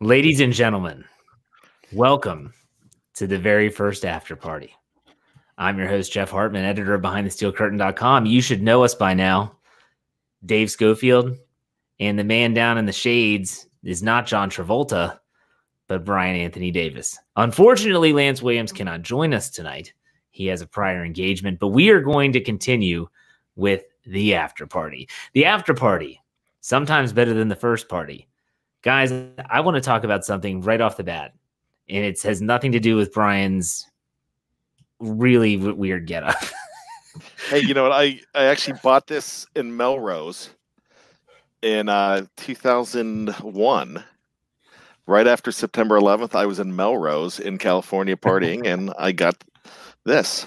Ladies and gentlemen, welcome to the very first after party. I'm your host, Jeff Hartman, editor of BehindTheSteelCurtain.com. You should know us by now. Dave Schofield, and the man down in the shades is not John Travolta, but Brian Anthony Davis. Unfortunately, Lance Williams cannot join us tonight. He has a prior engagement, but we are going to continue with the after party. The after party, sometimes better than the first party. Guys, I want to talk about something right off the bat, and it has nothing to do with Brian's really weird getup. hey, you know what? I, I actually bought this in Melrose in uh, 2001. Right after September 11th, I was in Melrose in California partying, and I got this.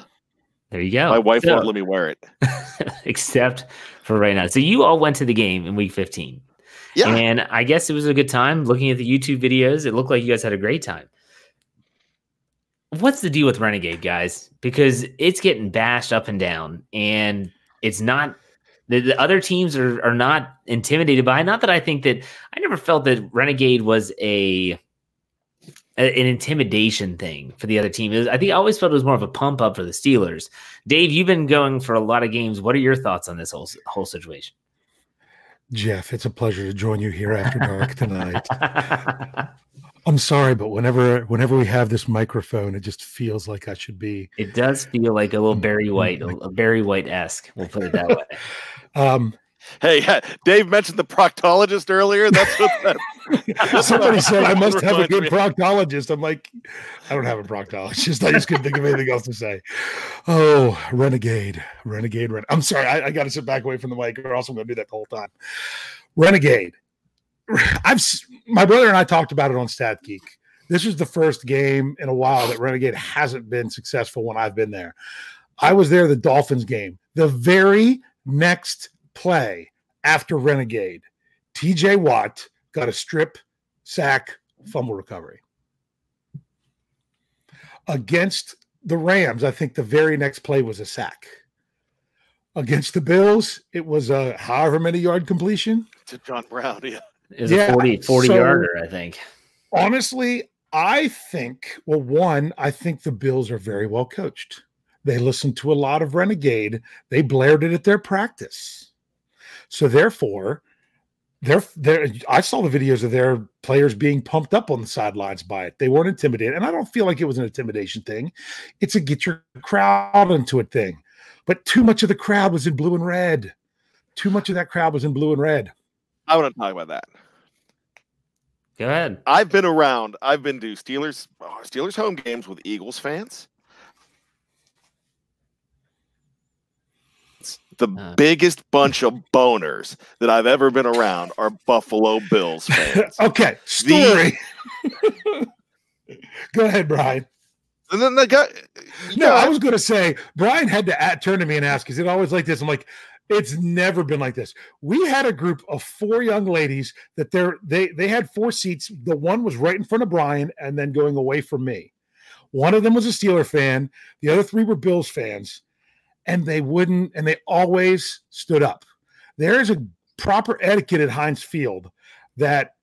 There you go. My wife So- won't let me wear it. except for right now. So you all went to the game in week 15. Yeah. And I guess it was a good time looking at the YouTube videos. It looked like you guys had a great time. What's the deal with Renegade, guys? Because it's getting bashed up and down, and it's not the, the other teams are are not intimidated by. Not that I think that I never felt that Renegade was a, an intimidation thing for the other team. Was- I think I always felt it was more of a pump up for the Steelers. Dave, you've been going for a lot of games. What are your thoughts on this whole whole situation? Jeff, it's a pleasure to join you here after dark tonight. I'm sorry, but whenever whenever we have this microphone, it just feels like I should be. it does feel like a little Barry White, a, a Barry White esque. We'll put it that way. Um, Hey, yeah, Dave mentioned the proctologist earlier. That's what that, somebody said I must have a good proctologist. I'm like, I don't have a proctologist. I just couldn't think of anything else to say. Oh, renegade, renegade, ren- I'm sorry. I, I got to sit back away from the mic, or else I'm going to do that the whole time. Renegade. I've my brother and I talked about it on Stat Geek. This is the first game in a while that Renegade hasn't been successful when I've been there. I was there the Dolphins game. The very next play after Renegade, TJ Watt got a strip sack fumble recovery. Against the Rams, I think the very next play was a sack. Against the Bills, it was a however many yard completion. to John Brown. Yeah. It was Yeah, a 40, 40 so- yarder, I think. Honestly, I think, well, one, I think the Bills are very well coached. They listened to a lot of Renegade, they blared it at their practice. So therefore, they're, they're, I saw the videos of their players being pumped up on the sidelines by it. They weren't intimidated. And I don't feel like it was an intimidation thing. It's a get your crowd into it thing. But too much of the crowd was in blue and red. Too much of that crowd was in blue and red. I want to talk about that. Go ahead. I've been around. I've been to Steelers oh, Steelers home games with Eagles fans. The Uh. biggest bunch of boners that I've ever been around are Buffalo Bills fans. okay, story. Go ahead, Brian. and then the guy, No, yeah, I was going to say Brian had to at, turn to me and ask, "Is it always like this?" I'm like, "It's never been like this." We had a group of four young ladies that they're they they had four seats. The one was right in front of Brian, and then going away from me. One of them was a Steeler fan. The other three were Bills fans, and they wouldn't. And they always stood up. There is a proper etiquette at Heinz Field that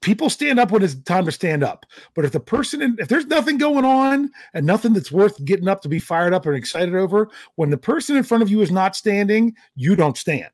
people stand up when it's time to stand up. But if the person, in, if there's nothing going on and nothing that's worth getting up to be fired up and excited over, when the person in front of you is not standing, you don't stand.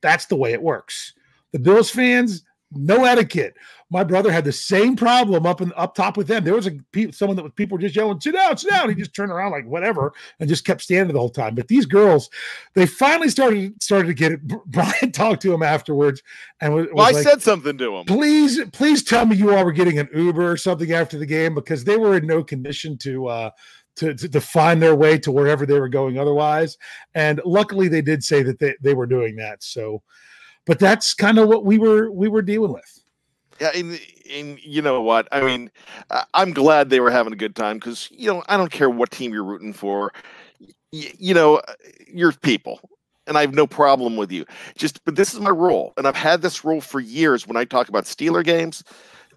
That's the way it works. The Bills fans, no etiquette. My brother had the same problem up and up top with them. There was a pe- someone that was people were just yelling, "Sit down, sit down." He just turned around like whatever and just kept standing the whole time. But these girls, they finally started started to get it. Brian talked to him afterwards and was, was well, I like, said something to him. please please tell me you all were getting an uber or something after the game because they were in no condition to uh to, to, to find their way to wherever they were going otherwise and luckily they did say that they, they were doing that so but that's kind of what we were we were dealing with Yeah, and, and you know what? I mean, I'm glad they were having a good time because you know I don't care what team you're rooting for. Y- you know, you're people, and I have no problem with you. Just, but this is my rule, and I've had this rule for years. When I talk about Steeler games,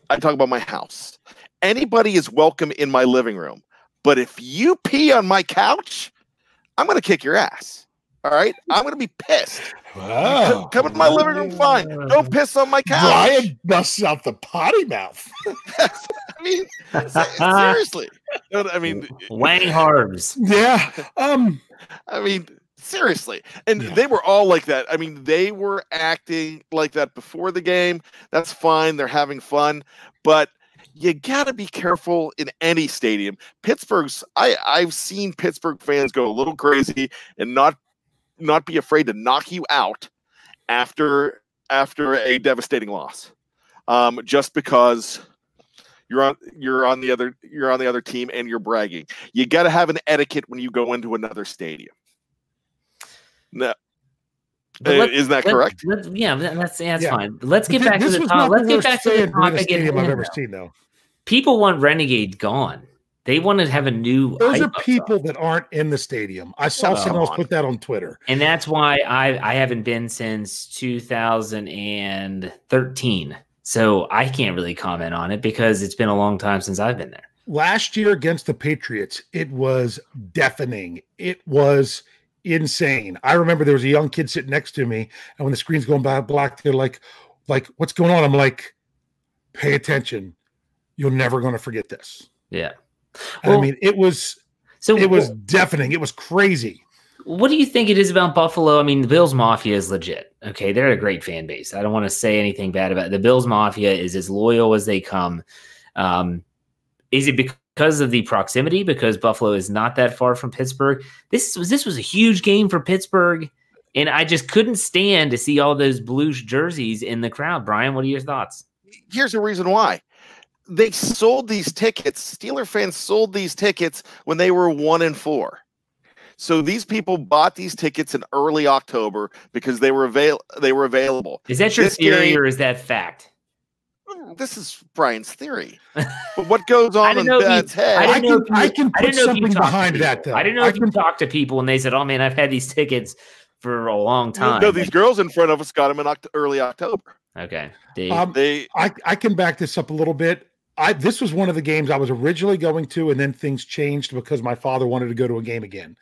I talk about my house. Anybody is welcome in my living room, but if you pee on my couch, I'm going to kick your ass. All right, I'm going to be pissed. Wow. Come into my living room, fine. Don't piss on my couch. Brian busts out the potty mouth. I mean, seriously. I mean, Wang Harbs. yeah. Um. I mean, seriously. And Yeah. they were all like that. I mean, they were acting like that before the game. That's fine. They're having fun, but you got to be careful in any stadium. Pittsburgh's I I've seen Pittsburgh fans go a little crazy and not not be afraid to knock you out after after a devastating loss. Um just because you're on you're on the other you're on the other team and you're bragging. You got to have an etiquette when you go into another stadium. No, Uh, let- isn't that let- correct? let- yeah, that's that's Yeah. fine. Let's get Th- back to the was top. Let's get back to the fan topic. stadium I've ever seen, though. People want Renegade gone. They want to have a new. Those are up people that aren't in the stadium. I saw Oh, someone else on. put that on Twitter. and that's why I I haven't been since 2013. So I can't really comment on it because it's been a long time since I've been there. Last year against the Patriots, it was deafening. It was insane. I remember there was a young kid sitting next to me, and when the screen's going by black, they're like, "Like, what's going on?" I'm like, "Pay attention. You're never going to forget this." Yeah. And Well, I mean, it was So it was deafening. It was crazy. What do you think it is about Buffalo? I mean, the Bills Mafia is legit. Okay, they're a great fan base. I don't want to say anything bad about it. the Bills Mafia. Is as loyal as they come. Um, is it because of the proximity? Because Buffalo is not that far from Pittsburgh. This was this was a huge game for Pittsburgh, and I just couldn't stand to see all those blue jerseys in the crowd. Brian, what are your thoughts? Here's the reason why. They sold these tickets. Steeler fans sold these tickets when they were one and four. So these people bought these tickets in early October because they were avail- they were available. Is that your This theory game- or is that fact? Mm, This is Brian's theory. But what goes on in know if you- Dad's head? I I can you- I can I put didn't know if you something behind that though. I didn't know I if you can talked to people and they said, "Oh man, I've had these tickets for a long time." No, these girls in front of us got them in Oct- early October. okay, Dave. um, They I, I can back this up a little bit. I this was one of the games I was originally going to, and then things changed because my father wanted to go to a game again,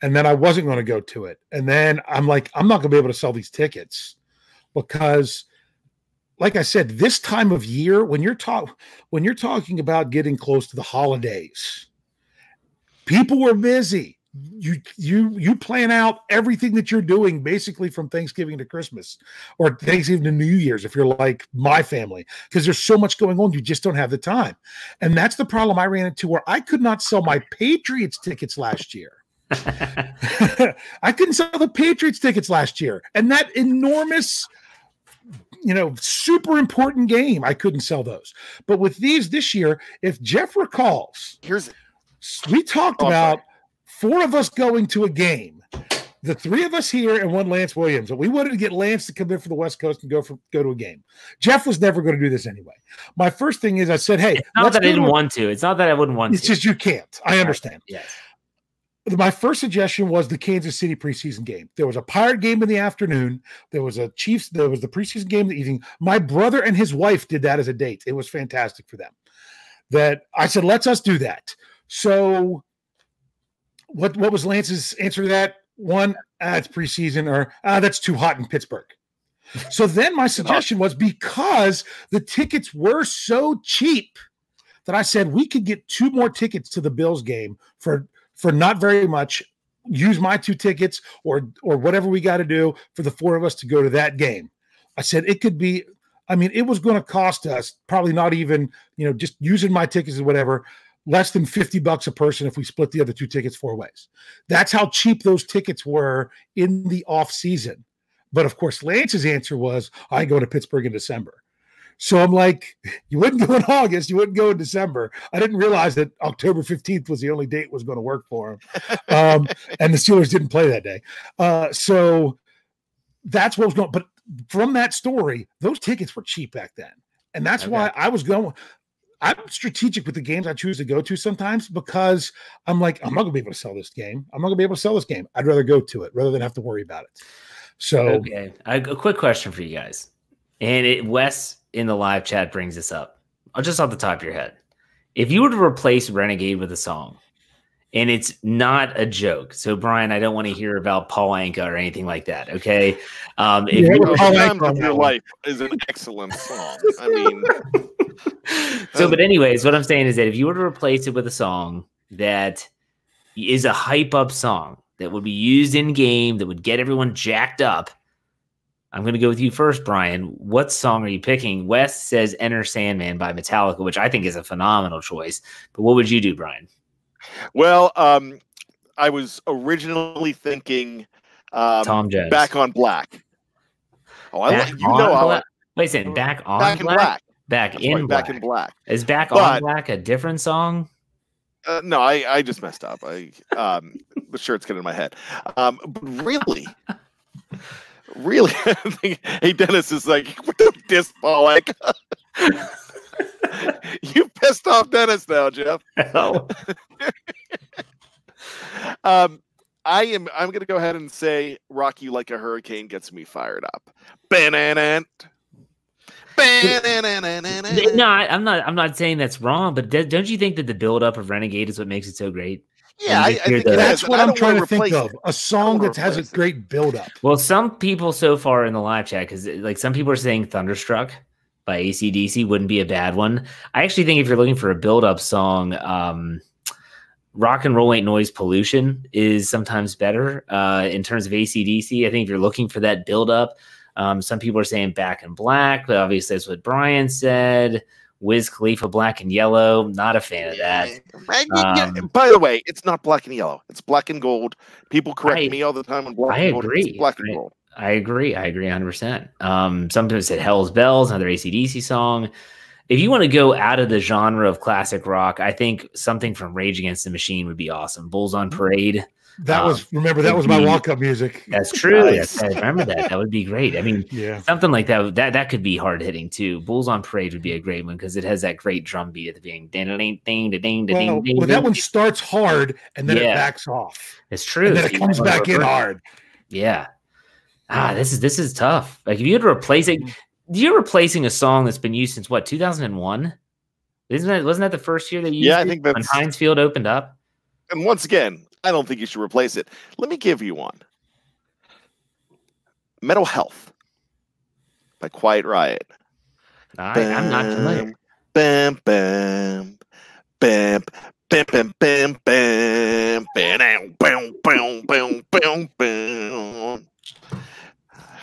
and then I wasn't going to go to it. And then I'm like, I'm not going to be able to sell these tickets because, like I said, this time of year when you're talk when you're talking about getting close to the holidays, people were busy. You you you plan out everything that you're doing basically from Thanksgiving to Christmas or Thanksgiving to New Year's if you're like my family because there's so much going on you just don't have the time. And that's the problem I ran into where I could not sell my Patriots tickets last year. I couldn't sell the Patriots tickets last year. And that enormous you know, super important game, I couldn't sell those. But with these this year, if Jeff recalls, here's we talked Oh, I'm about four of us going to a game. The three of us here and one Lance Williams. We wanted to get Lance to come in for the West Coast and go for go to a game. Jeff was never going to do this anyway. My first thing is I said, hey, it's not that I didn't want to. It's not that I wouldn't want It's to. just you can't. I understand. Yes. My first suggestion was the Kansas City preseason game. There was a Pirate game in the afternoon. There was a Chiefs. There was the preseason game in the evening. My brother and his wife did that as a date. It was fantastic for them. That I said, let's us do that. So, what what was Lance's answer to that? One, ah, it's preseason, or ah, that's too hot in Pittsburgh. So then my suggestion was because the tickets were so cheap that I said we could get two more tickets to the Bills game for for not very much. Use my two tickets or or whatever we got to do for the four of us to go to that game. I said it could be. I mean, it was going to cost us probably not even you know just using my tickets or whatever less than 50 bucks a person if we split the other two tickets four ways. That's how cheap those tickets were in the off season. But of course, Lance's answer was, I go to Pittsburgh in December. So I'm like, you wouldn't go in August, you wouldn't go in December. I didn't realize that October 15th was the only date was going to work for him. Um, and the Steelers didn't play that day. Uh, so that's what was going But from that story, those tickets were cheap back then. And that's Okay. why I was going. I'm strategic with the games I choose to go to sometimes because I'm like, I'm not gonna be able to sell this game. I'm not gonna be able to sell this game. I'd rather go to it rather than have to worry about it. So Okay. A, a quick question for you guys. And it, Wes in the live chat brings this up. Uh, Just off the top of your head. If you were to replace Renegade with a song and it's not a joke. So, Brian, I don't want to hear about Paul Anka or anything like that. Okay. Um, if Yeah, you Paul Anka of Your. Life is an excellent song. I mean, so, but anyways, what I'm saying is that if you were to replace it with a song that is a hype up song that would be used in game that would get everyone jacked up, I'm going to go with you first, Brian. What song are you picking? Wes says "Enter Sandman" by Metallica, which I think is a phenomenal choice. But what would you do, Brian? well, um, I was originally thinking um, Tom Jones. Back on Black. Oh, I Back like you know like Wait a second. Back on Back black? Black. Back That's in right, black. Back in Black. Is back on black a different song? Uh, no, I, I just messed up. I um the shirt's getting in my head. Um, but really, really, hey Dennis is like, what the diss like? you pissed off Dennis now, Jeff. Oh. Um, I am. I'm going to go ahead and say "Rock You Like a Hurricane" gets me fired up. Bananant. No, I, I'm not. I'm not saying that's wrong, but d- don't you think that the build-up of Renegade is what makes it so great? Yeah, I, I think the- it That's what I I'm trying wanna think replace of. it. A song that has a replace it. great build-up. Well, some people so far in the live chat, because like some people are saying "Thunderstruck" by ACDC wouldn't be a bad one. I actually think if you're looking for a build-up song, um, "Rock and Roll Ain't Noise Pollution" is sometimes better uh, in terms of ACDC. I think if you're looking for that build-up, um, some people are saying "Back and Black," but obviously that's what Brian said. Wiz Khalifa, "Black and Yellow," not a fan of that. Yeah, yeah. Um, By the way, it's not black and yellow. It's black and gold. People correct I- me all the time on black I and gold. Agree. black and I- gold. I agree. I agree 100%. Um, some people said Hell's Bells, another ACDC song. If you want to go out of the genre of classic rock, I think something from Rage Against the Machine would be awesome. Bulls on Parade. That Um, was remember that was my be- walk-up music. That's true. Nice. That's- I remember that. That would be great. I mean, Yeah. something like that. That that could be hard hitting too. Bulls on Parade would be a great one because it has that great drum beat at the beginning. Ding ding ding ding ding ding. Well, that one starts hard and then Yeah. it backs off, It's true. and then it comes back in hard. Yeah. Ah, this is this is tough. Like if you had to replace it, you're replacing a song that's been used since what 2001. Isn't that wasn't that the first year they used Yeah, I it think when Heinz Field opened up? And once again, I don't think you should replace it. Let me give you one. Metal Health by Quiet Riot. I, I'm not familiar. Bam, bam, bam, bam, bam, bam, bam, bam, bam, bam, bam, bam, bam.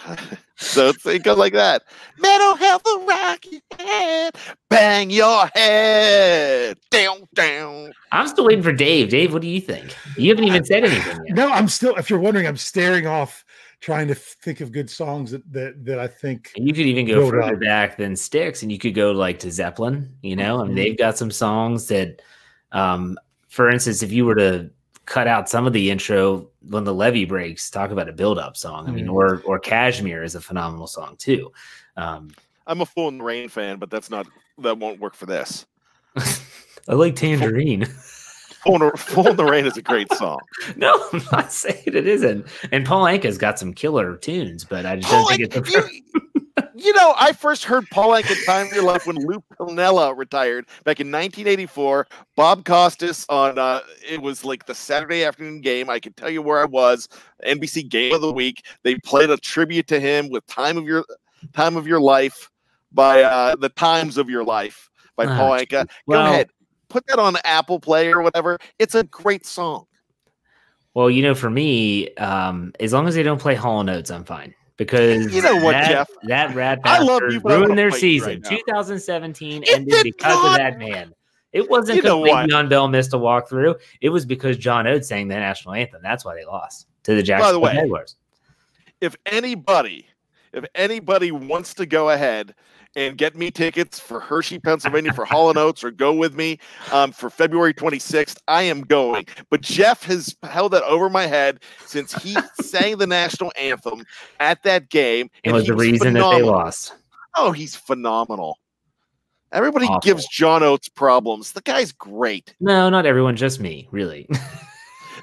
So it's, it goes like that. Metal health will rock your head, bang your head, down, down. I'm still waiting for Dave. Dave, what do you think? You haven't even said anything yet. No, I'm still. If you're wondering, I'm staring off, trying to think of good songs that that, that I think. And you could even go further up. back than Styx, and you could go like to Zeppelin. You know, I mean, Mhm. they've got some songs that, um, for instance, if you were to cut out some of the intro when the levee breaks, talk about a build-up song. I mean, Mhm. or or Kashmir is a phenomenal song too. Um, I'm a Fool in the Rain fan, but that's not that won't work for this. I like Tangerine. Full in, the- Fool in the Rain is a great song. no, I'm not saying it isn't. And Paul Anka's got some killer tunes, but I just don't Paul think Anka- it's. you, know, I first heard Paul Anka Time of Your Life when Lou Piniella retired back in 1984. Bob Costas on uh it was like the Saturday afternoon game. I can tell you where I was. NBC Game of the Week. They played a tribute to him with Time of Your Time of Your Life by uh the Times of Your Life by Ah, Paul Anka. Go well- ahead. Put that on Apple Play or whatever. It's a great song. Well, you know, for me, um, as long as they don't play Hall Notes, I'm fine. Because You know what, that, Jeff? That rat I love bastard you, ruined their season. right 2017 It ended because not. of that man. It wasn't You know because what? Le'Veon Bell missed a walkthrough. It was because John Oates sang the national anthem. That's why they lost to the Jacksonville way, Jaguars. if anybody, if anybody wants to go ahead and get me tickets for Hershey, Pennsylvania for Hall and Oates or go with me um, for February 26th, I am going. But Jeff has held that over my head since he sang the national anthem at that game. It was he the reason that they lost. Oh, he's phenomenal. Everybody Awful. gives John Oates problems. The guy's great. No, not everyone, just me, really.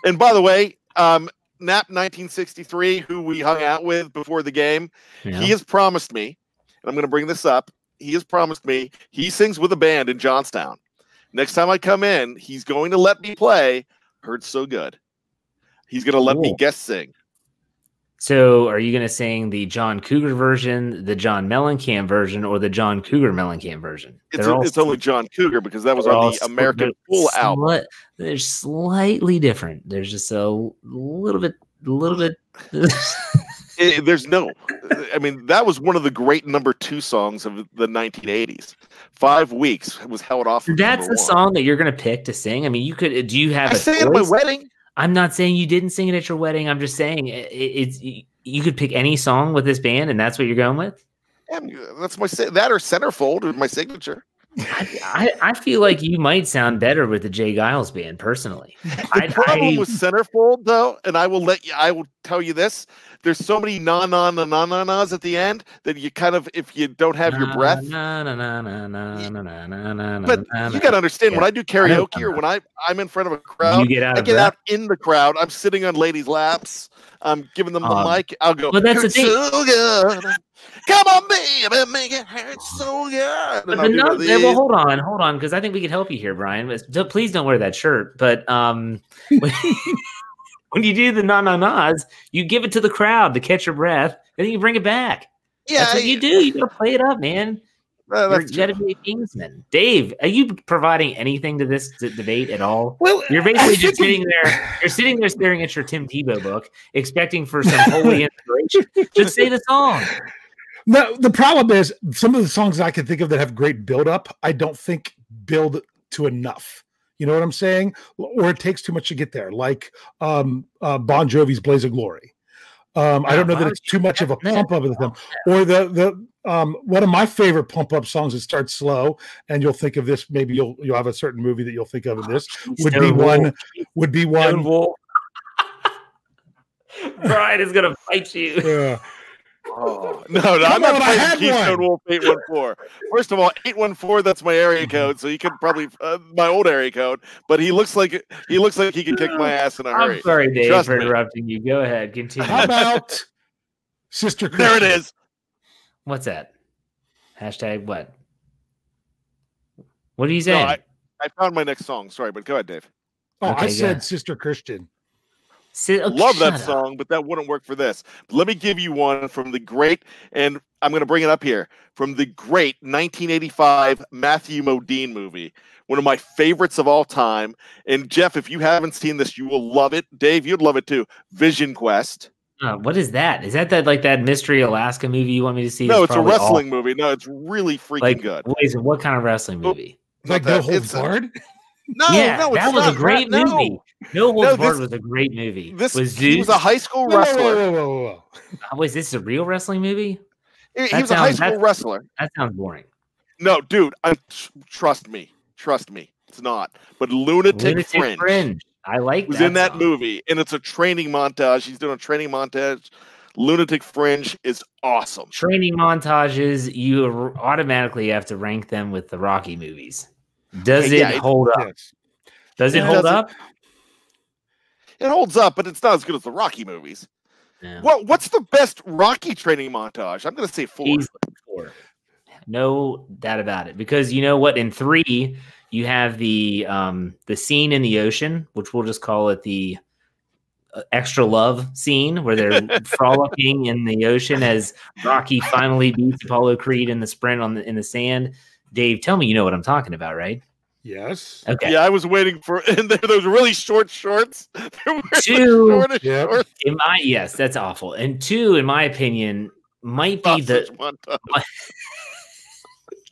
And by the way, um, Nap 1963, who we hung out with before the game, know? he has promised me, and I'm going to bring this up. He has promised me he sings with a band in Johnstown. Next time I come in, he's going to let me play Hurts so good. He's gonna let me guest sing. So, are you going to sing the John Cougar version, the John Mellencamp version, or the John Cougar Mellencamp version? It's, all it's only John Cougar because that was on the American they're Fool album. They're slightly different. There's just a little bit, a little bit. Eh, there's no i mean that was one of the great number two songs of the 1980s five weeks was held off That's the one. song that you're going to pick to sing. I mean, you could. Do you have? i a sang it at my wedding I'm not saying you didn't sing it at your wedding. I'm just saying it, it's. You could pick any song with this band, and that's what you're going with. Yeah, that's my that or centerfold is my signature I, I feel like you might sound better with the J. Geils band, personally. the I, problem I- with centerfold though and i will let you i will tell you this there's so many na na na na na na's at the end that you kind of if you don't have your breath Na, na, na, na, na, na, na, na, na, but you got to understand when I do karaoke or when I I'm in front of a you crowd, get out I get out in the crowd. I'm sitting on ladies' laps. I'm giving them the Um, mic. I'll go. well, that's the thing." Come on, baby, make it hurt so good. But And the I'll do nun- this. well, hold on, hold on, because I think we could help you here, Brian. Please don't wear that shirt. But um, when, when you do the na na nas, you give it to the crowd to catch your breath, and then you bring it back. yeah, That's what you do. You gotta play it up, man. uh, You're, gotta be a kingsman. Dave, are you providing anything to this d- debate at all? Well, You're I basically just sitting there. You're sitting there staring at your Tim Tebow book, expecting for some holy inspiration. Just say the song. No, the problem is some of the songs I can think of that have great build up, I don't think build to enough. You know what I'm saying? Or it takes too much to get there, like um, uh, Bon Jovi's "Blaze of Glory." Um, I don't know that it's too much of a pump up with them. Or the the um, one of my favorite pump up songs that starts slow, and you'll think of this. Maybe you'll you'll have a certain movie that you'll think of in this. Would be one. Would be one. Brian is gonna fight you. Uh, Oh, no, no, I'm not on, playing Keystone. Wolf 814. First of all, 814, that's my area code, so you can probably uh, my old area code, but he looks like he looks like he can kick my ass in a hurry. I'm sorry, Dave, Trust for me. interrupting you. Go ahead, continue. how about Sister? There it Christian? is. What's that? Hashtag what? What are you No. I, I found my next song. Sorry, but go ahead, Dave. Oh, Okay, I said ahead. Sister Christian. Sit- oh, Love that shut up. song, but that wouldn't work for this. Let me give you one from the great, and I'm going to bring it up here from the great 1985 Matthew Modine movie, one of my favorites of all time. And Jeff, if you haven't seen this, you will love it. Dave, you'd love it too. Vision Quest. Uh, what is that? Is that that like that mystery Alaska movie you want me to see? No, that's it's a probably all- wrestling movie. No, it's really freaking like good. wait, so what kind of wrestling Oh, movie? Like Not no that- holds barred. No, yeah, no, that was not. a great no. movie. No Holds No, Barred was a great movie. This was he was a high school Whoa, whoa, wrestler. whoa, whoa, whoa, whoa. Oh, is this a real wrestling movie? He, he That was a high school that- wrestler. That sounds boring. No, dude, I trust me, trust me, it's not. But Lunatic, Lunatic Fringe, Fringe. I like was that in that song. movie, and it's a training montage. He's doing a training montage. Lunatic Fringe is awesome. Training montages, you automatically have to rank them with the Rocky movies. Does Yeah, it it- hold up? Yes. Does it It hold up? It holds up, but it's not as good as the Rocky movies. Yeah. What What's the best Rocky training montage? I'm gonna say four. Four. No doubt about it. Because you know what? In three, you have the um the scene in the ocean, which we'll just call it the uh, extra love scene, where they're frolicking in the ocean as Rocky finally beats Apollo Creed in the sprint on the in the sand. Dave, tell me you know what I'm talking about, right? Yes. Okay. Yeah, I was waiting for, and there those really short shorts. They're wearing the Two. shortest Yep. shorts. In my yes, that's awful. And two, in my opinion, might be the Sausage montage.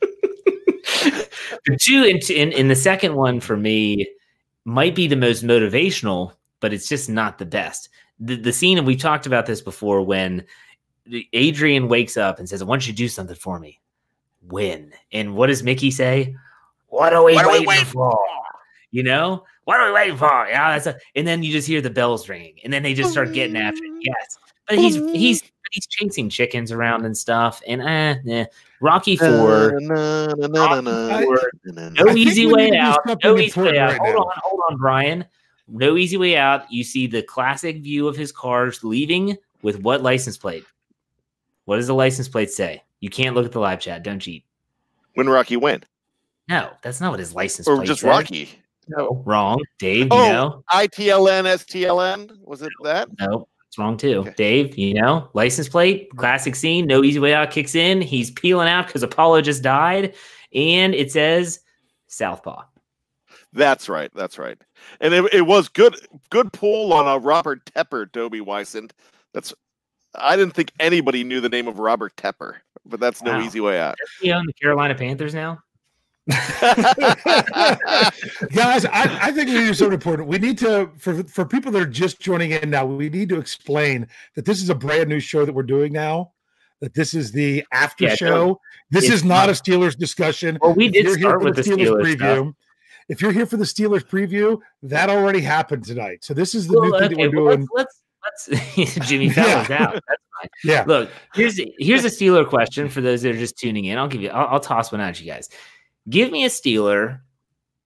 the two in, in in the second one for me might be the most motivational, but it's just not the best. The the scene, and we talked about this before, when Adrian wakes up and says, "I want you to do something for me." Win. And what does Mickey say? What are we, What are we waiting, waiting for? You know, what are we waiting for? Yeah, that's a, and then you just hear the bells ringing, and then they just start getting after it. Yes, but he's he's he's chasing chickens around and stuff, and eh, eh. Rocky Four. No easy way need to do out. No easy way out. right hold now. on, hold on, Brian. No easy way out. You see the classic view of his cars leaving with what license plate? What does the license plate say? You can't look at the live chat. Don't cheat. When Rocky win, No, that's not what his license or plate just says. Rocky. No, wrong. Dave, Oh. you know? ITLN, STLN. Was it that? No, it's wrong too. Okay. Dave, you know? License plate, classic scene, no easy way out kicks in. He's peeling out because Apollo just died. And it says Southpaw. That's right. That's right. And it, it was good. Good pull on a Robert Tepper, Toby Weisand. That's. I didn't think anybody knew the name of Robert Tepper, but that's no Wow. easy way out. You own the Carolina Panthers now? Guys, I, I think we need so important. We need to for for people that are just joining in now. We need to explain that this is a brand new show that we're doing now. That this is the after Yeah, show. This is not a Steelers discussion. Well, we If did you're here start for with the Steelers, stuff. If you're here for the Steelers preview, that already happened tonight. So this is the new Well, thing that we're well, doing. let's, let's, let's Jimmy Fallon's out. That's fine. Yeah. Look, here's here's a Steeler question for those that are just tuning in. I'll give you. I'll, I'll toss one out at you guys. Give me a Steeler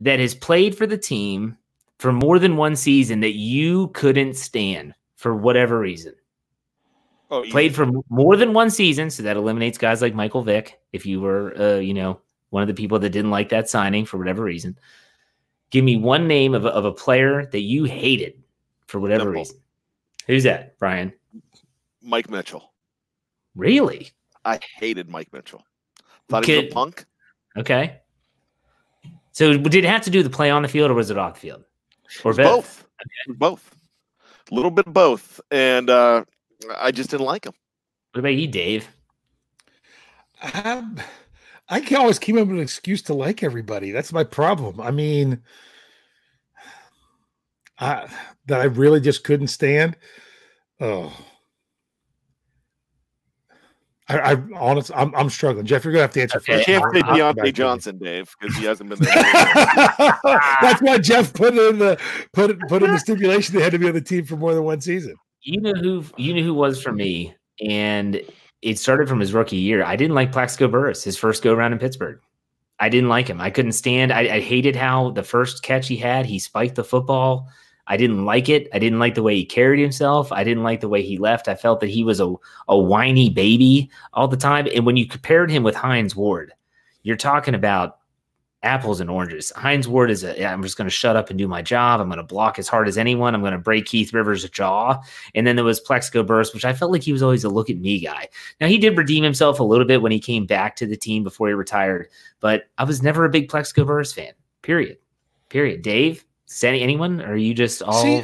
that has played for the team for more than one season that you couldn't stand for whatever reason. Oh, Played for more than one season, so that eliminates guys like Michael Vick. If you were, uh, you know, one of the people that didn't like that signing for whatever reason, give me one name of a, of a player that you hated for whatever Simple. reason. Who's that, Brian? Mike Mitchell. Really? I hated Mike Mitchell. Thought he was a punk. Okay. So did it have to do with the play on the field or was it off the field? Or both? Both. Both. A little bit of both. And uh, I just didn't like him. What about you, Dave? Um, I can always keep up with an excuse to like everybody. That's my problem. I mean, I, that I really just couldn't stand. Oh, I, I honestly, I'm, I'm struggling. Jeff, you're gonna have to answer Okay. You first. can't I'll- say I'll come back to Diontae. Johnson, Dave, because he hasn't been there. That's why Jeff put in the put it- put in the stipulation they had to be on the team for more than one season. You know who you know who was for me, and it started from his rookie year. I didn't like Plaxico Burress, his first go around in Pittsburgh. I didn't like him. I couldn't stand. I, I hated how the first catch he had, he spiked the football. I didn't like it. I didn't like the way he carried himself. I didn't like the way he left. I felt that he was a, a whiny baby all the time. And when you compared him with Hines Ward, you're talking about apples and oranges. Hines Ward is a, yeah, I'm just going to shut up and do my job. I'm going to block as hard as anyone. I'm going to break Keith Rivers' jaw. And then there was Plaxico Burress, which I felt like he was always a look at me guy. Now he did redeem himself a little bit when he came back to the team before he retired, but I was never a big Plaxico Burress fan. Period. Period. Dave, Sandy, anyone? Or are you just all See,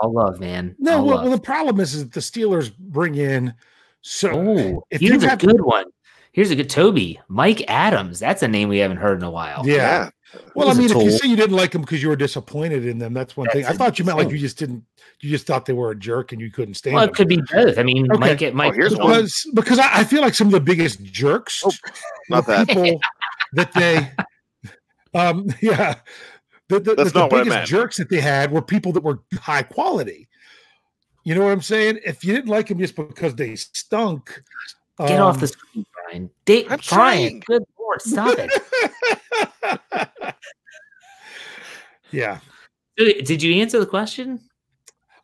all love, man? no, All well, love. well, the problem is, is the Steelers bring in so Oh, if here's you a have- good one. Here's a good Toby, Mike Adams. That's a name we haven't heard in a while. yeah. Well, I mean, if you say you didn't like them because you were disappointed in them, that's one thing. I thought you meant like you just didn't, you just thought they were a jerk and you couldn't stand Well, them. it could be both. I mean, Okay. Mike, Mike, Oh, here's one. because because I, I feel like some of the biggest jerks, Oh, not that. people that they, um, yeah, the, the, That's the, not what I biggest meant. jerks that they had were people that were high quality. You know what I'm saying? If you didn't like them just because they stunk, get off um, the screen, Brian. Dave, I'm Brian, trying. good lord, stop it. yeah. Did did you answer the question?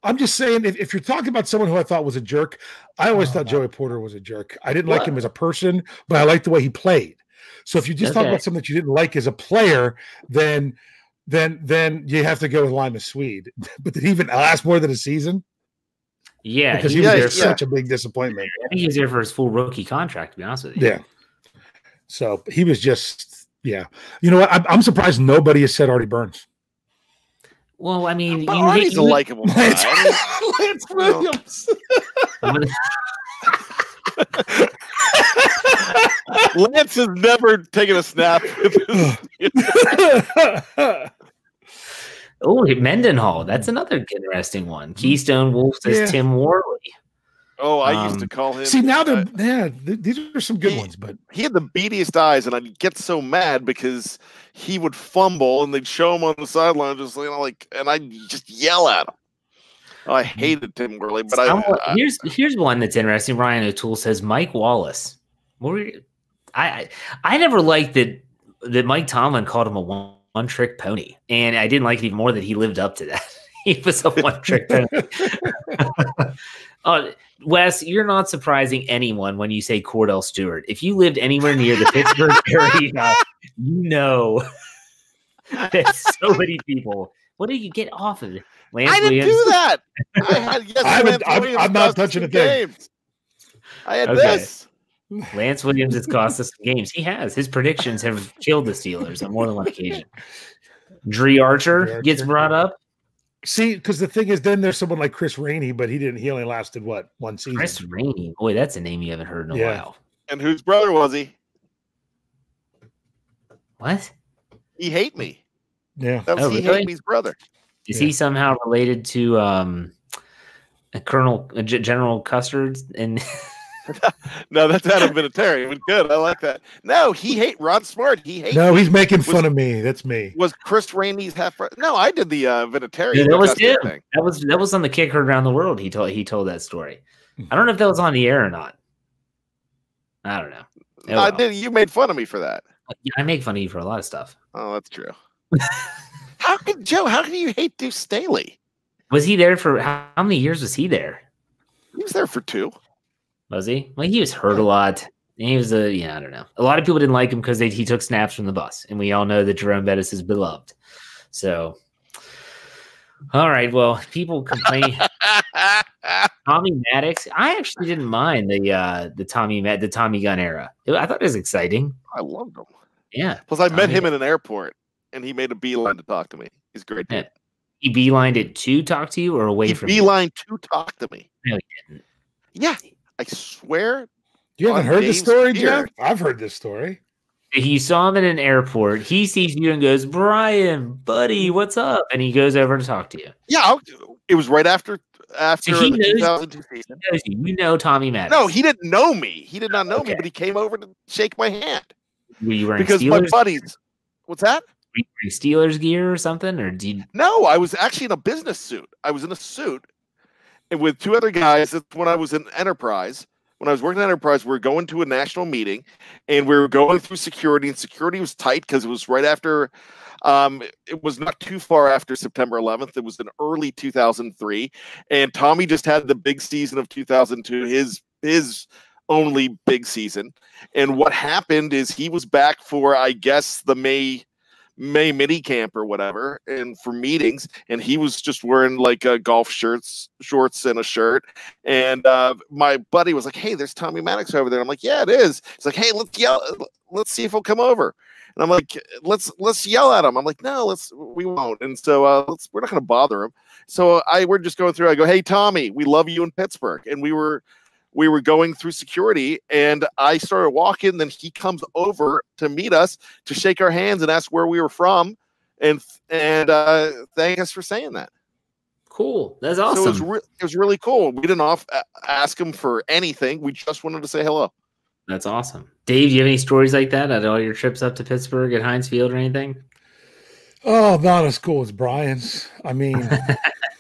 I'm just saying, if, if you're talking about someone who I thought was a jerk, I always Oh, thought no. Joey Porter was a jerk. I didn't like him as a person, but I liked the way he played. So if you just talk about something that you didn't like as a player, then then then you have to go with Limas Sweed. But did he even last more than a season? Yeah, Because he, he, was was there. yeah. Such a big disappointment. I think he was there for his full rookie contract. To be honest with you. Yeah. So he was just yeah. You know what? I'm, I'm surprised nobody has said Artie Burns. Well, I mean, But you Artie's hate, a likable guy. Lance, I mean, Lance Williams. I'm gonna- Lance has never taken a snap. oh, Mendenhall. That's another interesting one. Keystone Wolf says Yeah. Tim Worley. oh, I used Um, to call him. See now uh, they're yeah. th- these are some good he- ones, but he had the beadiest eyes, and I'd get so mad because he would fumble, and they'd show him on the sideline, just you know, like, and I'd just yell at him. Oh, I mm. hated Tim Worley, but I, Somewhat- uh, I here's here's one that's interesting. Ryan O'Toole says Mike Wallace. What were you, I, I I never liked that that Mike Tomlin called him a one, one trick pony, and I didn't like it even more that he lived up to that. he was a one trick pony. Oh, Wes, you're not surprising anyone when you say Kordell Stewart. If you lived anywhere near the Pittsburgh area, you know That's so many people. What do you get off of it? Lance I didn't Williams? do that. I had yes, I haven't- Lance I'm- I'm not touching some a thing. games. I had Okay. this. Lance Williams has cost us games. He has. His predictions have killed the Steelers on more than one occasion. Dri Archer Dri gets brought up. See, because the thing is, then there's someone like Chris Rainey, but he didn't. He only lasted what one season. Chris Rainey. Boy, that's a name you haven't heard in a Yeah. while. And whose brother was he? What? He hate me. Yeah, That was Oh, he really? hate me's brother. Is Yeah. he somehow related to um, a Colonel uh, General Custer? And No, that's Adam Vinatieri. But good. I like that. No, he hate Rod Smart. He hate no, he's making Was- fun of me. That's me. was Chris Rainey's half brother. No, I did the uh Vinatieri. Yeah, that was him. thing. that was that was on the kick heard around the world. He told he told that story. I don't know if that was on the air or not. I don't know. Oh, I did. You made fun of me for that. I make fun of you for a lot of stuff. Oh, that's true. how can Joe? How can you hate Deuce Staley? Was he there for how, many years was he there? He was there for two. Was he? Well, he was hurt a lot. And he was a yeah, I don't know. A lot of people didn't like him because he took snaps from the bus, and we all know that Jerome Bettis is beloved. So, all right. Well, people complain. Tommy Maddox. I actually didn't mind the uh the Tommy the Tommy Gun era. I thought it was exciting. I loved him. Yeah, Plus, I met Tommy- him in an airport, and he made a beeline to talk to me. He's a great. Dude. he beelined it to talk to you or away He from you. beeline to talk to me. No, he didn't. Yeah, I swear. You haven't heard this Dave's story, beard. Jeff? I've heard this story. He saw him in an airport. He sees you and goes, "Brian, buddy, what's up?" And he goes over to talk to you. Yeah, I- it was right after after he the knows- 2002 season. He knows you. You know Tommy Maddox. No, he didn't know me. He did not know Okay. me, but he came over to shake my hand were you wearing because Steelers? my buddies. What's that? Steelers gear or something, or did you? No, I was actually in a business suit. I was in a suit, and with two other guys. That's when I was in Enterprise. When I was working at Enterprise, we were going to a national meeting, and we were going through security, and security was tight because it was right after. Um, it was not too far after September 11th. It was in early 2003, and Tommy just had the big season of 2002. His his only big season, and what happened is he was back for I guess the May May mini camp or whatever, and for meetings, and he was just wearing like uh, golf shirts, shorts, and a shirt. And uh, my buddy was like, "Hey, there's Tommy Maddox over there." I'm like, "Yeah, it is." He's like, "Hey, let's yell, let's see if he'll come over." And I'm like, "Let's let's yell at him." I'm like, "No, let's we won't." And so uh, let's we're not going to bother him. So I we're just going through. I go, "Hey, Tommy, we love you in Pittsburgh," and we were we were going through security and I started walking. Then he comes over to meet us to shake our hands and ask where we were from and and uh, thank us for saying that. Cool. That's So it was awesome. re- it was really cool. We didn't off ask him for anything. We just wanted to say hello. That's awesome. Dave, do you have any stories like that at all your trips up to Pittsburgh at Heinz Field or anything? Oh, not as cool as Brian's. I mean,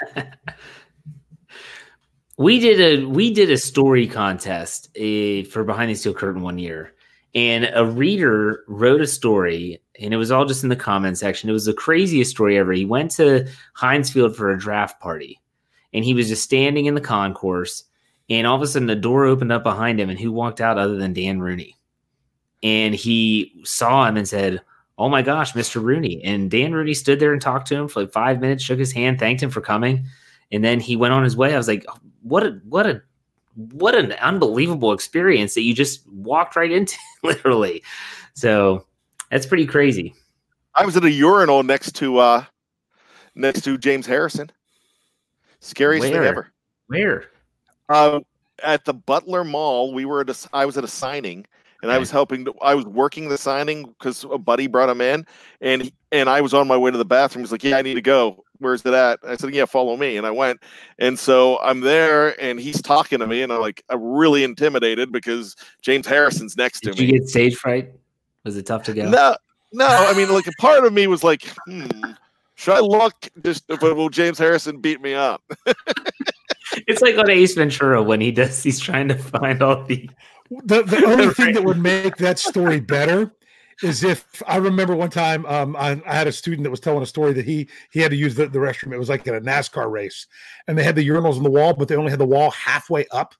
we did a we did a story contest uh, for behind the steel curtain one year. And a reader wrote a story and it was all just in the comment section. It was the craziest story ever. He went to heinz field for a draft party and he was just standing in the concourse and all of a sudden the door opened up behind him and who walked out other than dan rooney? And he saw him and said oh my gosh mr rooney. And dan rooney stood there and talked to him for like five minutes shook his hand thanked him for coming and then he went on his way. I was like what a what a what an unbelievable experience that you just walked right into literally so that's pretty crazy I was at a urinal next to uh next to James Harrison. Scariest thing ever. where Uh, at the Butler Mall, we were at a, I was at a signing, and I was helping. To, I was working the signing because a buddy brought him in, and he- and I was on my way to the bathroom. He's like, "Yeah, I need to go. Where's it at?" I said, "Yeah, follow me." And I went, and so I'm there, and he's talking to me, and I'm like, I'm really intimidated because James Harrison's next to me. did you get stage fright was it tough to go No, no. I mean, like a part of me was like, hmm, should I look? Just but will James Harrison beat me up? it's like on ace ventura when he does he's trying to find all the the, the only thing that would make that story better is if I remember one time um, I, I had a student that was telling a story that he he had to use the, the restroom. It was like at a NASCAR race, and they had the urinals on the wall, but they only had the wall halfway up,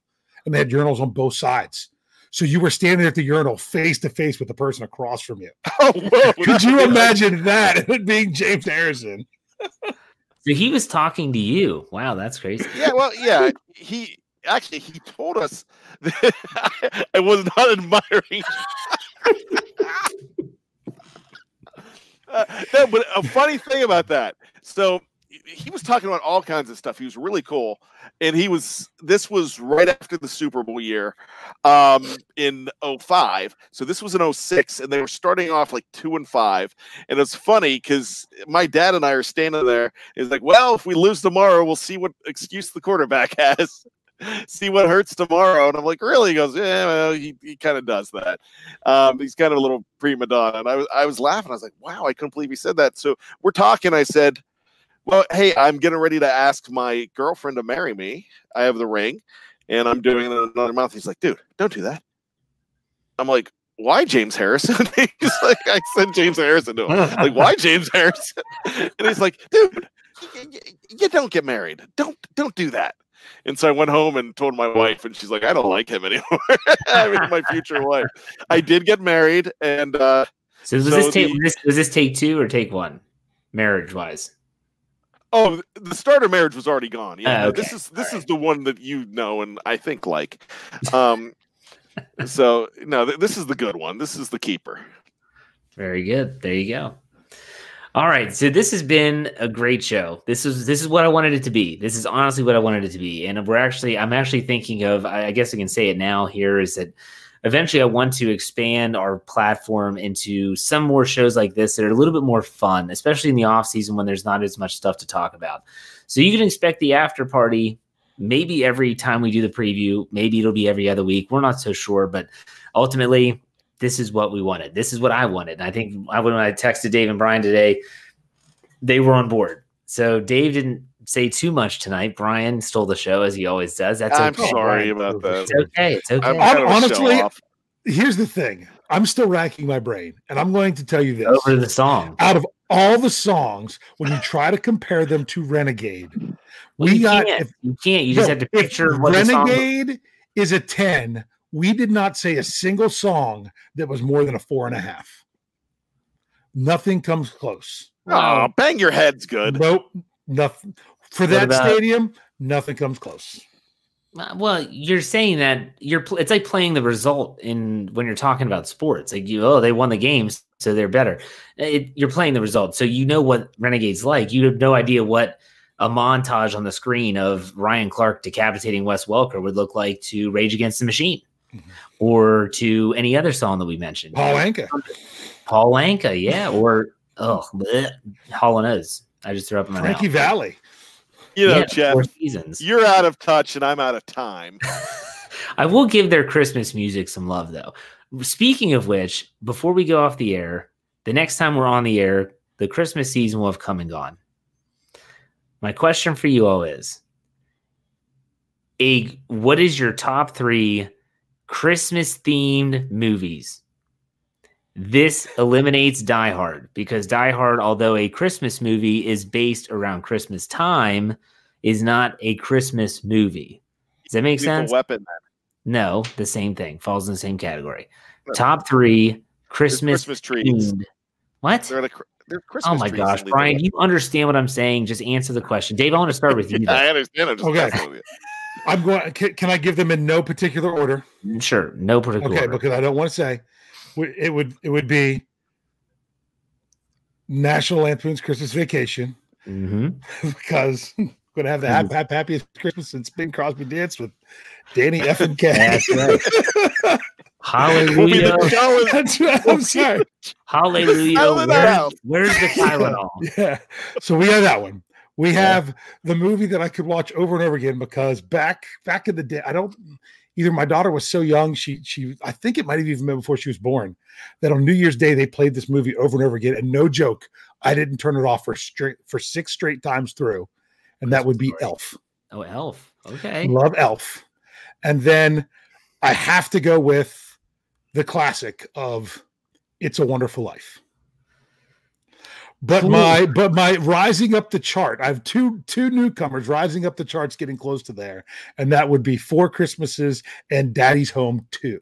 and they had urinals on both sides. So you were standing at the urinal face to face with the person across from you. Oh, whoa. Could you imagine that and it being James Harrison? So he was talking to you. Wow, that's crazy. Yeah, well, yeah. He actually he told us that I was not admiring. No, but a funny thing about that. So he was talking about all kinds of stuff. He was really cool, and he was. This was right after the Super Bowl year, um, in 05. So this was in 06, and they were starting off like two and five. And it's funny because my dad and I are standing there. He's like, "Well, if we lose tomorrow, we'll see what excuse the quarterback has." see what hurts tomorrow. And I'm like, really? He goes, yeah, well, he, he kind of does that. Um, he's kind of a little prima donna. And I was, I was laughing. I was like, wow, I couldn't believe he said that. So we're talking. I said, well, hey, I'm getting ready to ask my girlfriend to marry me. I have the ring and I'm doing it in another month. He's like, dude, don't do that. I'm like, why James Harrison? he's like, I said James Harrison to him. Like, why James Harrison? and he's like, dude, you, you don't get married. Don't don't do that. And so I went home and told my wife, and she's like, I don't like him anymore. I mean, my future wife. I did get married, and uh, so was So this take the- was this, was this take two or take one, marriage wise? oh, the starter marriage was already gone. Yeah, Ah, no, okay. this is this All is the one that you know, and I think like. Um, so no, th- this is the good one. This is the keeper. Very good. There you go. All right. So this has been a great show. This is this is what I wanted it to be. This is honestly what I wanted it to be. And we're actually I'm actually thinking of I guess I can say it now here is that eventually I want to expand our platform into some more shows like this that are a little bit more fun, especially in the off season when there's not as much stuff to talk about. So you can expect the after party maybe every time we do the preview, maybe it'll be every other week. We're not so sure, but ultimately this is what we wanted. This is what I wanted. And I think I, when I texted Dave and Brian today, they were on board. So Dave didn't say too much tonight. Brian stole the show as he always does. That's I'm okay. sorry Brian. about that. It's okay. It's okay. I'm Hon- kind of a honestly. Here's the thing I'm still racking my brain, and I'm going to tell you this. Over the song. Out of all the songs, when you try to compare them to Renegade, Well, we you got can't. if, you can't. You just no, have to picture what the song. Renegade is a 10. We did not say a single song that was more than a four and a half. Nothing comes close. Oh, bang your head's good. Nope. Nothing for What that about- stadium. Nothing comes close. Uh, Well, you're saying that you're. pl- It's like playing the result in when you're talking about sports. Like you, oh, they won the games, so they're better. It, you're playing the result, so you know what Renegades like. You have no idea what a montage on the screen of Ryan Clark decapitating Wes Welker would look like to Rage Against the Machine. Mm-hmm. or to any other song that we mentioned. Paul Anka. Paul Anka, yeah, or oh, bleh, Hall and Oates. I just threw up in my Frankie mouth. Valli. You know, Yeah, Jeff, Four seasons. you're out of touch and I'm out of time. I will give their Christmas music some love, though. Speaking of which, before we go off the air, the next time we're on the air, the Christmas season will have come and gone. My question for you all is: a what is your top three Christmas themed movies? This eliminates Die Hard because Die Hard, although a Christmas movie, is based around Christmas time, is not a Christmas movie. Does that make Lethal sense? Weapon. No, the same thing falls in the same category. No. Top three Christmas, Christmas trees. themed. What? They're, the, they're oh Christmas Oh my trees gosh, Brian, you understand what I'm saying? Just answer the question. Dave, I want to start with you. Yeah, I understand. I'm just Okay. Messing with you. I'm going. Can, can I give them in no particular order? Sure, no particular. Order. Okay, order. because I don't want to say. It would. It would be National Lampoon's Christmas Vacation Mhm. because I'm going to have the hap- hap- happiest Christmas since Bing Crosby danced with Danny F and Kaye. That's right. We'll be Hallelujah, the show right. I'm sorry. hallelujah. Silent Where's, where's the Tylenol? Yeah. So we have that one. We Yeah. have the movie that I could watch over and over again because back back in the day, I don't either my daughter was so young, she she I think it might have even been before she was born, that on New Year's Day they played this movie over and over again. And no joke, I didn't turn it off for straight for six straight times through. And that would be Elf. Oh, Elf. Okay. Love Elf. And then I have to go with the classic of It's a Wonderful Life. But my but my rising up the chart, I have two two newcomers rising up the charts, getting close to there, and that would be Four Christmases and Daddy's Home Two.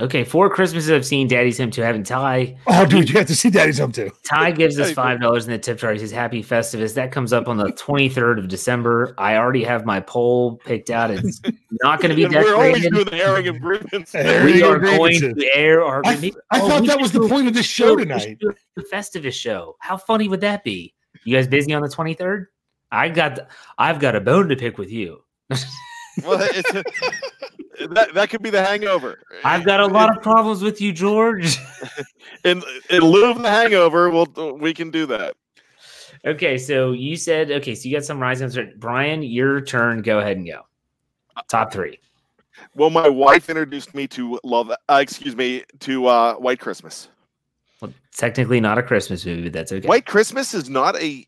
Okay, four Christmases I've seen Daddy's Home 2 having Ty. Oh, dude, you have to see Daddy's Home too. Ty gives us five dollars in the tip jar. He says Happy Festivus. That comes up on the 23rd of December. I already have my poll picked out. It's not going to be And we're always doing the airing of grievances. Airing We are going to air our. I, I Oh, thought that was the point of this show tonight. The Festivus show. How funny would that be? You guys busy on the 23rd? I got. I've got a bone to pick with you. Well, it's that that could be the hangover. I've got a lot of problems with you, George. in in lieu of the hangover. We'll we can do that. okay, so you said okay, so you got some rising. stars. Brian, your turn. Go ahead and go. Top three. Well, my wife introduced me to love. Uh, excuse me to uh, White Christmas. Well, technically not a Christmas movie, but that's okay. White Christmas is not a.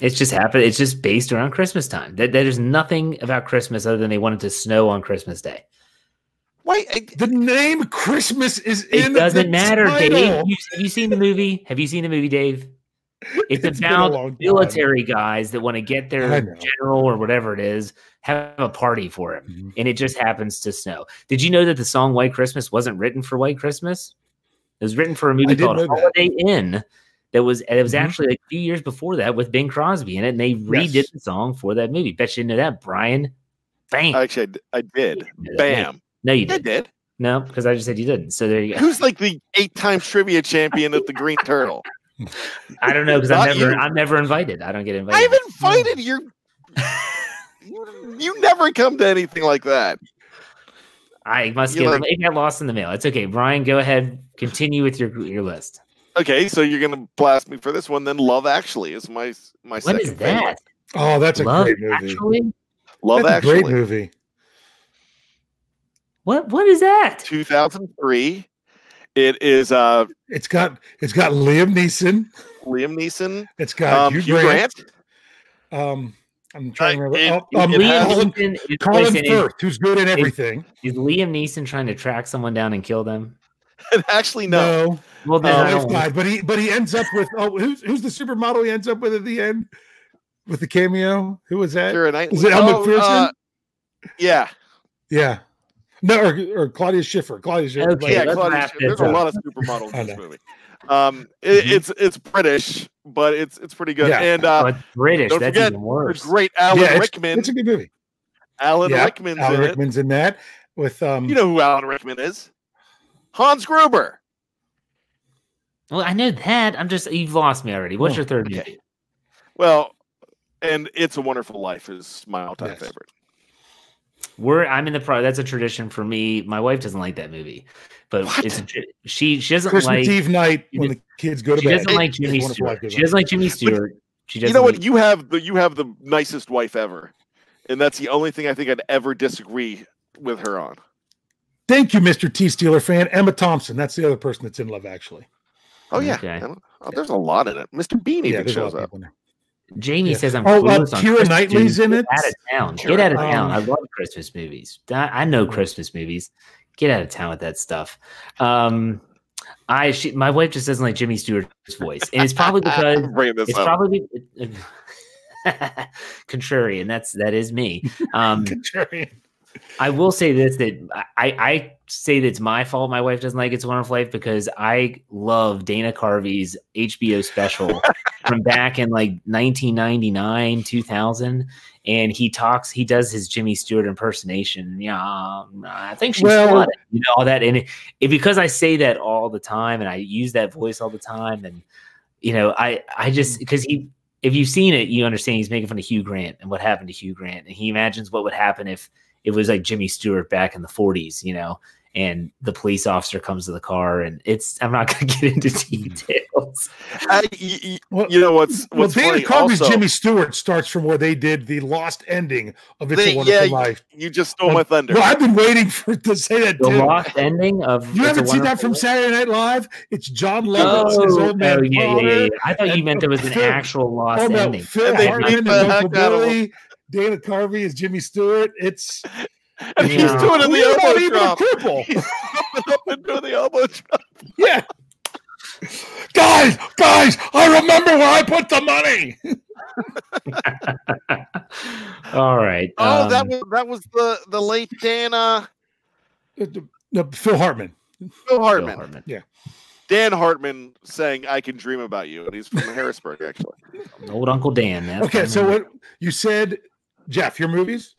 It's just happened. It's just based around Christmas time. That there's nothing about Christmas other than they wanted to snow on Christmas Day. White. I, The name Christmas is It in doesn't the matter, title. Dave. You, have you seen the movie? Have you seen the movie, Dave? It's, It's been a about long time. military guys that want to get their general or whatever it is, have a party for him, Mhm. and it just happens to snow. Did you know that the song "White Christmas" wasn't written for White Christmas? It was written for a movie I called know that. Holiday Inn. That was it was Mhm. actually like a few years before that with Bing Crosby in it, and they redid Yes. the song for that movie. Bet you didn't know that, Brian. Bam. actually, I d- I did. Didn't. Bam. No, you did. I did. did. No, because I just said you didn't. So there you go. Who's like the eight times trivia champion at the Green Turtle? I don't know because I'm never you. I'm never invited. I don't get invited. I've invited hmm. you. you. You never come to anything like that. I must You get like- it got lost in the mail. It's okay. Brian, go ahead. Continue with your your list. Okay, so you're gonna blast me for this one. Then Love Actually is my my What second is favorite. that? Oh, that's a Love great movie. Actually? Love that's Actually. a great movie. What what is that? 2003. It is uh It's got it's got Liam Neeson. Liam Neeson, It's got um, Hugh, Hugh Grant. Grant. Um, I'm trying to Uh, remember. it- oh, um, it has- Colin, Neeson is, Colin listen, is- Firth, who's good in everything. is Liam Neeson trying to track someone down and kill them? actually no. no, Well, then no, I it's don't. But he but he ends up with oh who's who's the supermodel he ends up with at the end with the cameo? Who was that? Keira Knightley. Is it Elle Oh, Macpherson? uh, yeah, Yeah. No, or, or Claudia Schiffer. Claudia Schiffer. Okay, yeah. Claudia Schiffer. There's a lot of supermodels I in this movie. Um, it, Mhm. it's it's British, but it's it's pretty good. Yeah. And uh, But British, don't that's forget, even the worse. great Alan yeah, it's, Rickman. it's a good movie. Alan yeah, Rickman's Alan in it. Rickman's in that with um. You know who Alan Rickman is? Hans Gruber. Well, I know that. I'm just you've lost me already. What's Oh, your third okay. movie? Well, and It's a Wonderful Life is my all-time Yes. favorite. We're I'm in the pro. That's a tradition for me. My wife doesn't like that movie, but What? it's a, she she doesn't Christmas like Eve night when the kids go to she bed. doesn't like Jimmy Wonderful Stewart. She doesn't like Jimmy Stewart. She doesn't. You know what? like- You have the you have the nicest wife ever, and that's the only thing I think I'd ever disagree with her on. Thank you, Mr. T. Steeler fan. Emma Thompson. That's the other person that's in Love, actually. Oh yeah, Okay. Oh, there's a lot in it. Mr. Bean Yeah, even there's a lot shows up. People in there. Jamie Yeah. says I'm. Oh, uh, clueless on Keira Christmas Knightley's movies. in Get. Out of town. Keira Get out of Knightley. town. I Um, love Christmas movies. I, I know Christmas movies. Get out of town with that stuff. Um, I she, my wife just doesn't like Jimmy Stewart's voice, and it's probably because I'm bringing this it's up. probably contrarian. That's that is me. Um, Contrarian. I will say this that I, I say that it's my fault my wife doesn't like It's a Wonderful Life because I love Dana Carvey's HBO special from back in like 1999, 2000. And he talks, he does his Jimmy Stewart impersonation. Yeah, um, I think she's Well- well, you know, all that. And it, it, because I say that all the time and I use that voice all the time. And, you know, I, I just, because he, if you've seen it, you understand he's making fun of Hugh Grant and what happened to Hugh Grant. And he imagines what would happen if it was like Jimmy Stewart back in the 40s, you know, and the police officer comes to the car and it's, I'm not going to get into details. I, y- y- Well, you know what's well, what's Dana funny? Carvey's Also, Jimmy Stewart starts from where they did the lost ending of It's They- a Wonderful yeah, Life. you just stole um, my thunder. Well, I've been waiting for to say that The too. lost ending of You It's haven't seen that from Life? Saturday Night Live? It's Jon Lovitz, oh, his Oh, old man oh, yeah, yeah, yeah, Potter. yeah. I thought you meant there was an Phil- actual lost Oh no, ending. Phil And they Hartman beat and the Uncle heck out of him. Billy. Dana Carvey is Jimmy Stewart. It's and he's doing it in the We're not elbow even a drop. cripple. He's up and doing the elbow drop. yeah. Guys, guys, I remember where I put the money. All right. Oh, that um, was that was the the late Dana. No, Phil Hartman. Phil Hartman. Hartman. Dan Hartman saying "I can dream about you," and he's from Harrisburg, actually. Old Uncle Dan. man. Okay, so what you said, Jeff? Your movies?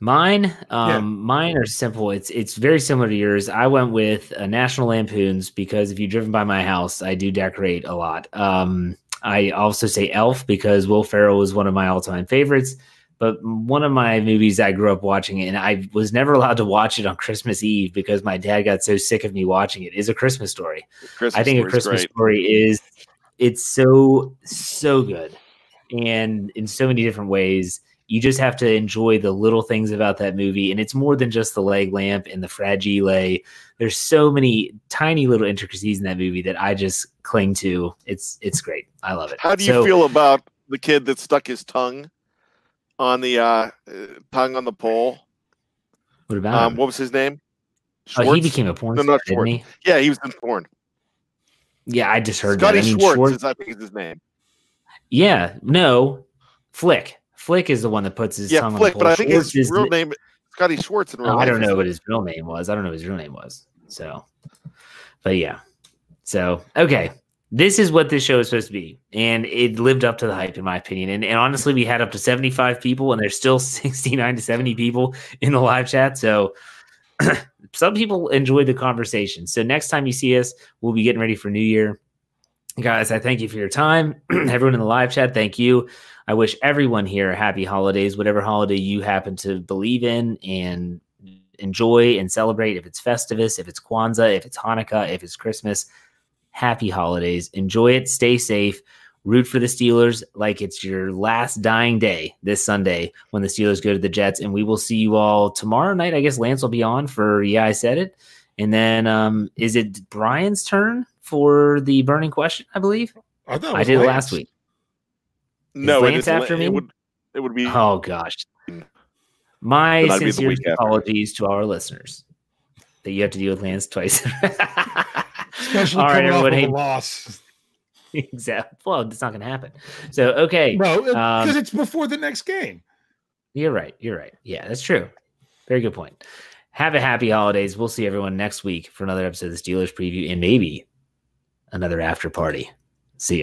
Mine, um, Yeah. mine are simple. It's it's very similar to yours. I went with uh, National Lampoons because if you've driven by my house, I do decorate a lot. Um, I also say Elf because Will Ferrell was one of my all time favorites. But one of my movies I grew up watching, and I was never allowed to watch it on Christmas Eve because my dad got so sick of me watching it. Is a Christmas Story. Christmas I think a Christmas great. story is it's so so good, and in so many different ways. You just have to enjoy the little things about that movie, and it's more than just the leg lamp and the fragile. There's so many tiny little intricacies in that movie that I just cling to. It's it's great. I love it. How do you So, feel about the kid that stuck his tongue on the uh, uh, tongue on the pole? What about Um, him? what was his name? Oh, he became a porn No, star, not Schwartz. he? Yeah, he was in porn. Yeah, I just heard Scotty that. I mean, Schwartz, Schwartz- is I think is his name. yeah, no, Flick. Flick is the one that puts his Yeah, tongue Flick, on the. Flick, but. I think Schwartz his real name, Scotty Schwartz, in real Oh, I don't know what his real name was. I don't know what his real name was. So, but yeah. So, okay. This is what this show is supposed to be. And it lived up to the hype, in my opinion. And, and honestly, we had up to 75 people, and there's still 69 to 70 people in the live chat. So, some people enjoyed the conversation. So, next time you see us, we'll be getting ready for New Year. Guys, I thank you for your time. Everyone in the live chat, thank you. I wish everyone here happy holidays, whatever holiday you happen to believe in and enjoy and celebrate. If it's Festivus, if it's Kwanzaa, if it's Hanukkah, if it's Christmas, happy holidays. Enjoy it. Stay safe. Root for the Steelers like it's your last dying day this Sunday when the Steelers go to the Jets. And we will see you all tomorrow night. I guess Lance will be on for Yeah, I Said It. And then um, is it Brian's turn for the burning question? I believe I I did last week. No, Lance it, is, after it me? would it would be Oh gosh. My Then I'd be the sincere week after. apologies to our listeners that you have to deal with Lance twice. Especially All right, coming off everyone. Hey, loss. exactly. Well, it's not going to happen. So, okay. No, because Um, it's before the next game. You're right. You're right. Yeah, that's true. Very good point. Have a happy holidays. We'll see everyone next week for another episode of the Steelers preview and maybe another after party. See ya.